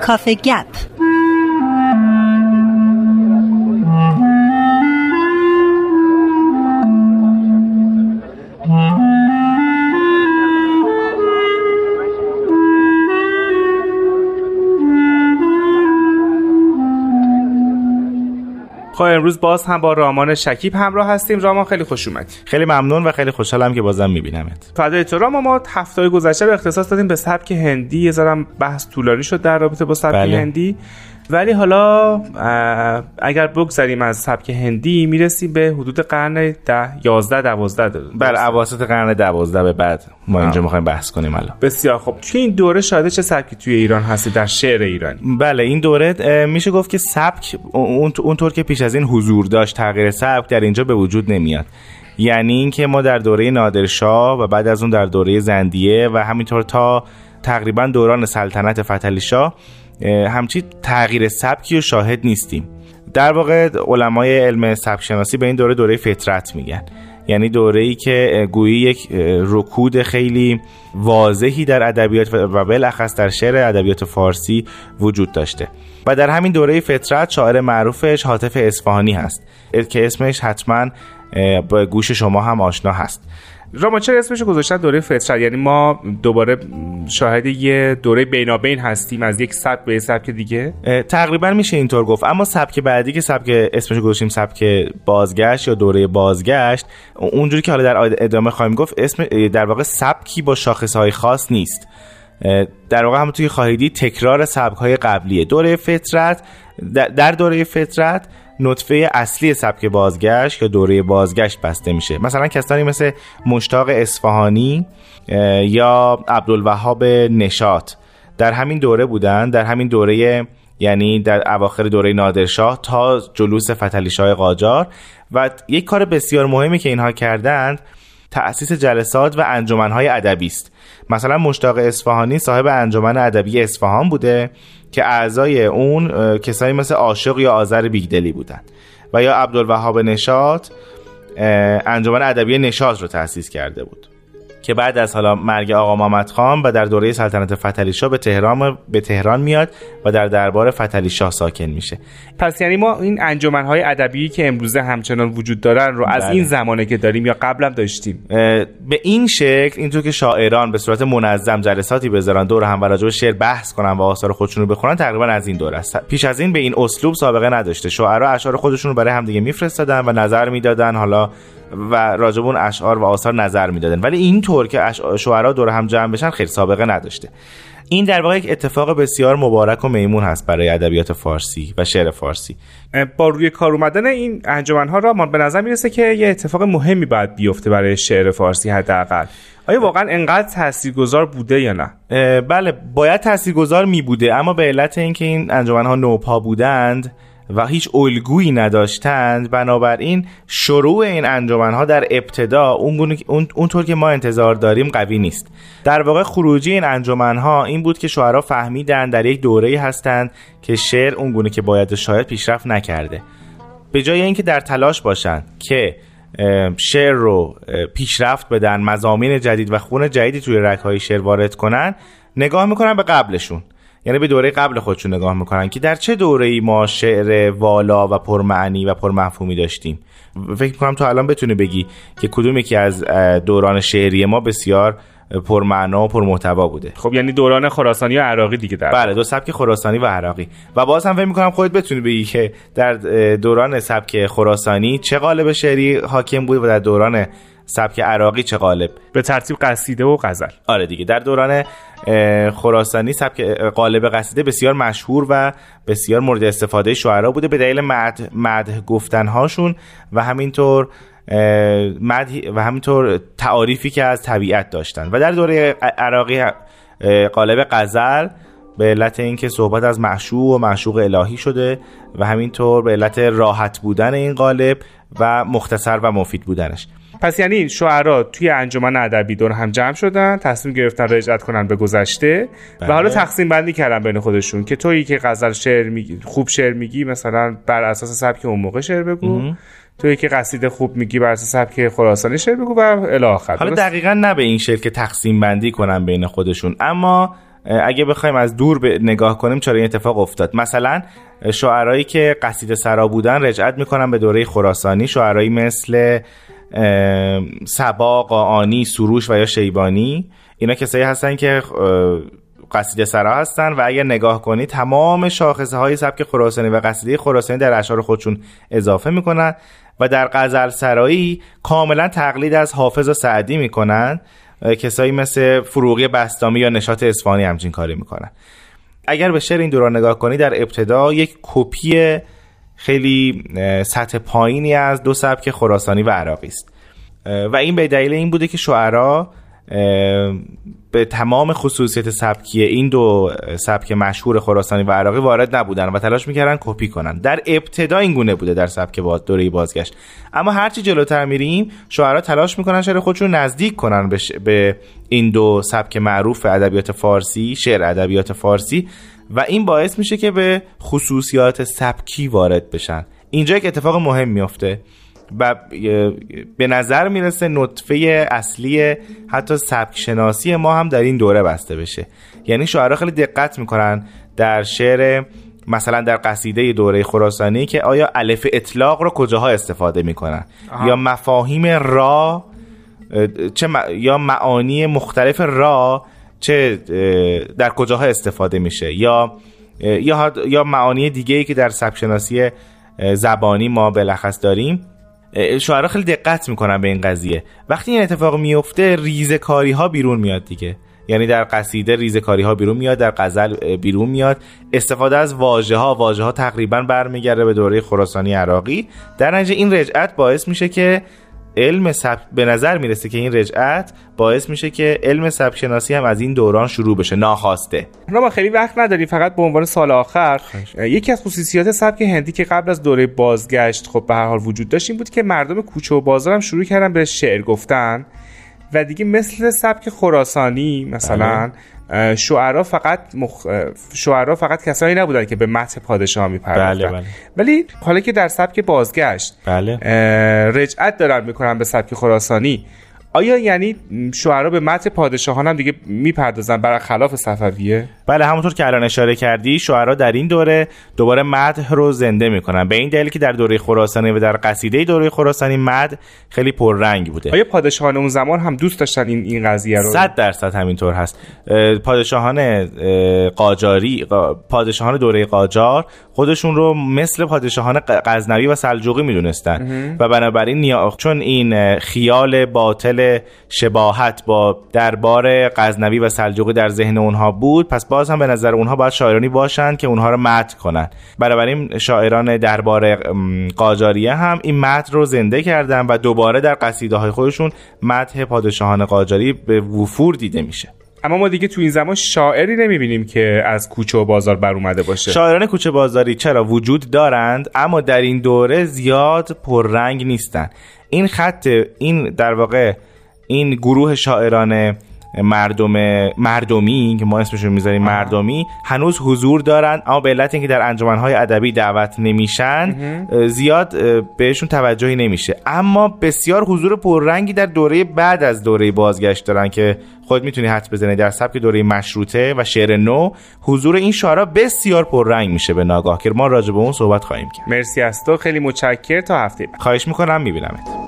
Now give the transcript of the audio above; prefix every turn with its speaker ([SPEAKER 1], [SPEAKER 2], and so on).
[SPEAKER 1] کافه گپ
[SPEAKER 2] امروز باز هم با رامان شکیب همراه هستیم. رامان خیلی خوش اومدی.
[SPEAKER 3] خیلی ممنون و خیلی خوشحالم که بازم میبینمت.
[SPEAKER 2] فدای تو. رامان ما هفته گذشته به اختصاص دادیم به سبک هندی. یه بحث طولانی شد در رابطه با سبک
[SPEAKER 3] بله.
[SPEAKER 2] هندی. ولی حالا اگر بگذریم از سبک هندی می‌رسیم به حدود قرن ده یازده دوازده
[SPEAKER 3] بر اواسط قرن دوازده به بعد ما اینجا می‌خوایم بحث کنیم الان.
[SPEAKER 2] بسیار خب توی این دوره شاهد چه سبکی توی ایران هستی؟ در شعر ایرانی.
[SPEAKER 3] بله این دوره میشه گفت که سبک اون اونطور که پیش از این حضور داشت تغییر سبک در اینجا به وجود نمیاد. یعنی اینکه ما در دوره نادرشاه و بعد از اون در دوره زندیه و همینطور تا تقریبا دوران سلطنت فتحعلی شاه همچی تغییر سبکی و شاهد نیستیم. در واقع علمای علم سبک شناسی به این دوره دوره فطرت میگن. یعنی دوره ای که گویی یک رکود خیلی واضحی در ادبیات و بالاخص در شعر ادبیات فارسی وجود داشته. و در همین دوره فطرت شاعر معروفش حاطف اصفهانی هست. که اسمش حتما با گوش شما هم آشنا هست.
[SPEAKER 2] راما چرا اسمش گذاشتن دوره فطرت؟ یعنی ما دوباره شاهد یه دوره بینابین هستیم از یک سبک به سبک دیگه؟
[SPEAKER 3] تقریبا میشه اینطور گفت. اما سبک بعدی که سبک اسمش گذاشتیم سبک بازگشت یا دوره بازگشت اونجوری که حالا در ادامه خواهیم گفت اسم در واقع سبکی با شاخصهای خاص نیست. در واقع همونطور که خواهیدی تکرار سبک های قبلیه دوره فطرت در- دوره فطرت نطفه اصلی سبک بازگشت یا دوره بازگشت بسته میشه. مثلا کسانی مثل مشتاق اصفهانی یا عبدالوهاب نشاط در همین دوره بودن در همین دوره یعنی در اواخر دوره نادرشاه تا جلوس فتحعلی شاه قاجار. و یک کار بسیار مهمی که اینها کردند تأسیس جلسات و انجمنهای ادبی است. مثلا مشتاق اصفهانی صاحب انجمن ادبی اصفهان بوده که اعضای اون کسایی مثل عاشق یا آذر بیگدلی بودند و یا عبدالوهاب نشاط انجمن ادبی نشاط رو تأسیس کرده بود. که بعد از حالا مرگ آقا محمد خان و در دوره سلطنت فتحعلی شاه به تهران به تهران میاد و در دربار فتحعلی شاه ساکن میشه.
[SPEAKER 2] پس یعنی ما این انجمنهای ادبی که امروزه همچنان وجود دارن رو از
[SPEAKER 3] بله.
[SPEAKER 2] این زمانه که داریم یا قبلا داشتیم؟
[SPEAKER 3] به این شکل اینطور که شاعران به صورت منظم جلساتی بذارن دور هم و راجع شعر بحث کنن و آثار خودشون رو بخونن تقریبا از این دور است. پیش از این به این اسلوب سابقه نداشته. شاعرها اشعار خودشون رو برای همدیگه میفرستادن و نظر می‌دادن. حالا و اون اشعار و آثار نظر می‌دادن. ولی اینطور که شعرا دور هم جمع بشن خیلی سابقه نداشته. این در واقع یک اتفاق بسیار مبارک و میمون هست برای ادبیات فارسی و شعر فارسی.
[SPEAKER 2] با روی کار اومدن این انجمنها را ما به نظر می‌رسه که یه اتفاق مهمی باید بیفته برای شعر فارسی حداقل. آیا واقعا انقدر تاثیرگذار بوده یا نه؟
[SPEAKER 3] بله باید تاثیرگذار می بوده اما به علت اینکه این انجمنها نوپا بودند و هیچ الگویی نداشتند بنابراین شروع این انجمنها در ابتدا اون اون اونطور که ما انتظار داریم قوی نیست. در واقع خروجی این انجمنها این بود که شاعرها فهمیدن در یک دوره هستند که شعر اون گونه که باید شاید پیشرفت نکرده. به جای اینکه در تلاش باشند که شعر رو پیشرفت بدن مزامین جدید و خون جدیدی توی رگهای شعر وارد کنن نگاه می‌کنن به قبلشون. یعنی به دوره قبل خودشون نگاه می‌کنن که در چه دوره ای ما شعر والا و پرمعنی و پرمفهومی داشتیم؟ فکر می‌کنم تو الان بتونی بگی که کدوم یکی از دوران شعری ما بسیار پرمعنا و پرمحتوا بوده.
[SPEAKER 2] خب یعنی دوران خراسانی و عراقی دیگه در
[SPEAKER 3] بله دو سبک خراسانی و عراقی. و باز هم فکر می‌کنم خودت بتونی بگی که در دوران سبک خراسانی چه قالب شعری حاکم بود و در دوران سبک عراقی چه قالب
[SPEAKER 2] به ترتیب قصیده و غزل.
[SPEAKER 3] آره دیگه. در دوران خراسانی سبک قالب قصیده بسیار مشهور و بسیار مورد استفاده شعرا بوده به دلیل مد مدح گفتنهاشون و همینطور مدح و همینطور تعاریفی که از طبیعت داشتن. و در دوره عراقی قالب غزل به علت اینکه صحبت از معشوق و معشوق الهی شده و همینطور به علت راحت بودن این قالب و مختصر و مفید بودنش.
[SPEAKER 2] پس یعنی شعرا توی انجمن ادبی دور هم جمع شدن تصمیم گرفتن رجعت کنن به گذشته و
[SPEAKER 3] بله.
[SPEAKER 2] حالا تقسیم بندی کردن بین خودشون که تویی که غزل شعر میگی خوب شعر میگی مثلا بر اساس سبک اون موقع شعر بگو. تو یکی قصیده خوب میگی بر اساس سبک خراسانی شعر بگو و الی آخر.
[SPEAKER 3] حالا دقیقا نه به این شعر که تقسیم بندی کنن بین خودشون. اما اگه بخوایم از دور به نگاه کنیم چرا این اتفاق افتاد؟ مثلا شاعرایی که قصیده سرا بودن رجعت می‌کنن به دوره خراسانی. شاعرایی مثل سبا قاانی سروش و یا شیبانی. اینا کسایی هستن که قصیده سرا هستن و اگر نگاه کنی تمام شاخصه های سبک خراسانی و قصیده خراسانی در اشعار خودشون اضافه می‌کنن و در غزل سرایی کاملا تقلید از حافظ و سعدی می‌کنن کسایی مثل فروغی بستامی یا نشاط اصفهانی همچین کاری می‌کنن. اگر به شعر این دوران نگاه کنی در ابتدا یک کپی خیلی سطح پایینی از دو سبک خراسانی و عراقی است. و این به دلیل این بوده که شعرا به تمام خصوصیت سبکی این دو سبک مشهور خراسانی و عراقی وارد نبودن و تلاش می‌کردن کپی کنن. در ابتدا این گونه بوده در سبک باز دوره بازگشت. اما هرچی جلوتر میریم شعرا تلاش می‌کنن شعر خودشون نزدیک کنن به, به این دو سبک معروف ادبیات فارسی شعر ادبیات فارسی. و این باعث میشه که به خصوصیات سبکی وارد بشن. اینجا یک اتفاق مهم میفته و به نظر می‌رسه نطفه اصلی حتی سبک شناسی ما هم در این دوره بسته بشه. یعنی شعرها خیلی دقت می‌کنن در شعر مثلا در قصیده دوره خراسانی که آیا الف اطلاق رو کجاها استفاده می‌کنن؟ یا مفاهیم را چه یا معانی مختلف را چه در کجاها استفاده میشه یا یا یا معانی دیگه ای که در سبک شناسی زبانی ما بلخص داریم. شعرا خیلی دقت می‌کنن به این قضیه. وقتی این اتفاق میفته ریزکاری ها بیرون میاد دیگه. یعنی در قصیده ریزکاری ها بیرون میاد در غزل بیرون میاد. استفاده از واژه ها واژه ها تقریبا برمیگرده به دوره خراسانی عراقی. در نتیجه این رجعت باعث میشه که علم سب... به نظر می‌رسه که این رجعت باعث میشه که علم سبک شناسی هم از این دوران شروع بشه ناخواسته
[SPEAKER 2] ما خیلی وقت نداری فقط به عنوان سال آخر یکی از خصوصیات سبک هندی که قبل از دوره بازگشت خب به هر حال وجود داشت این بود که مردم کوچه و بازار هم شروع کردن به شعر گفتن و دیگه مثل سبک خراسانی مثلا بله. شعرا فقط مخ... شعرا فقط کسایی نبودن که به متن پادشاه میپرداختن بله بله. ولی حالا که در سبک بازگشت
[SPEAKER 3] بله.
[SPEAKER 2] رجعت دارن می‌کنن به سبک خراسانی آیا یعنی شعرا به متن پادشاهان هم دیگه می‌پردازن برای خلاف صفویه؟
[SPEAKER 3] بله همونطور که الان اشاره کردی شعرا در این دوره دوباره مدح رو زنده می‌کنن. به این دلیل که در دوره خراسانی و در قصیده دوره خراسانی مد خیلی پررنگ بوده.
[SPEAKER 2] آیا پادشاهان اون زمان هم دوست داشتن این این قضیه رو؟
[SPEAKER 3] 100 درصد همینطور هست. پادشاهان قاجاری پادشاهان دوره قاجار خودشون رو مثل پادشاهان غزنوی و سلجوقی می‌دونستن. و بنابراین چون این خیال باطل شباهت با دربار غزنوی و سلجوقی در ذهن اونها بود پس باز هم به نظر اونها باید شاعرانی باشند که اونها رو مد کنن بنابراین شاعران دربار قاجاریه هم این مد رو زنده کردن و دوباره در قصیده های خودشون مدح پادشاهان قاجاری به وفور دیده میشه.
[SPEAKER 2] اما ما دیگه تو این زمان شاعری نمی‌بینیم که از کوچه و بازار بر اومده باشه.
[SPEAKER 3] شاعران کوچه بازاری چرا وجود دارند؟ اما در این دوره زیاد پررنگ نیستن. این خط این در واقع این گروه شاعران مردم مردمی که ما اسمشون می‌ذاریم مردمی هنوز حضور دارن اما به علت اینکه در انجمنهای ادبی دعوت نمیشن زیاد بهشون توجهی نمیشه. اما بسیار حضور پررنگی در دوره بعد از دوره بازگشت دارن که خود می‌تونی حد بزنی در سبک دوره مشروطه و شعر نو. حضور این شعرا بسیار پررنگ میشه به ناگاه که ما راجع به اون صحبت خواهیم کرد.
[SPEAKER 2] مرسی از تو. خیلی متشکر تا هفته
[SPEAKER 3] خواهش می‌کنم میبینمت.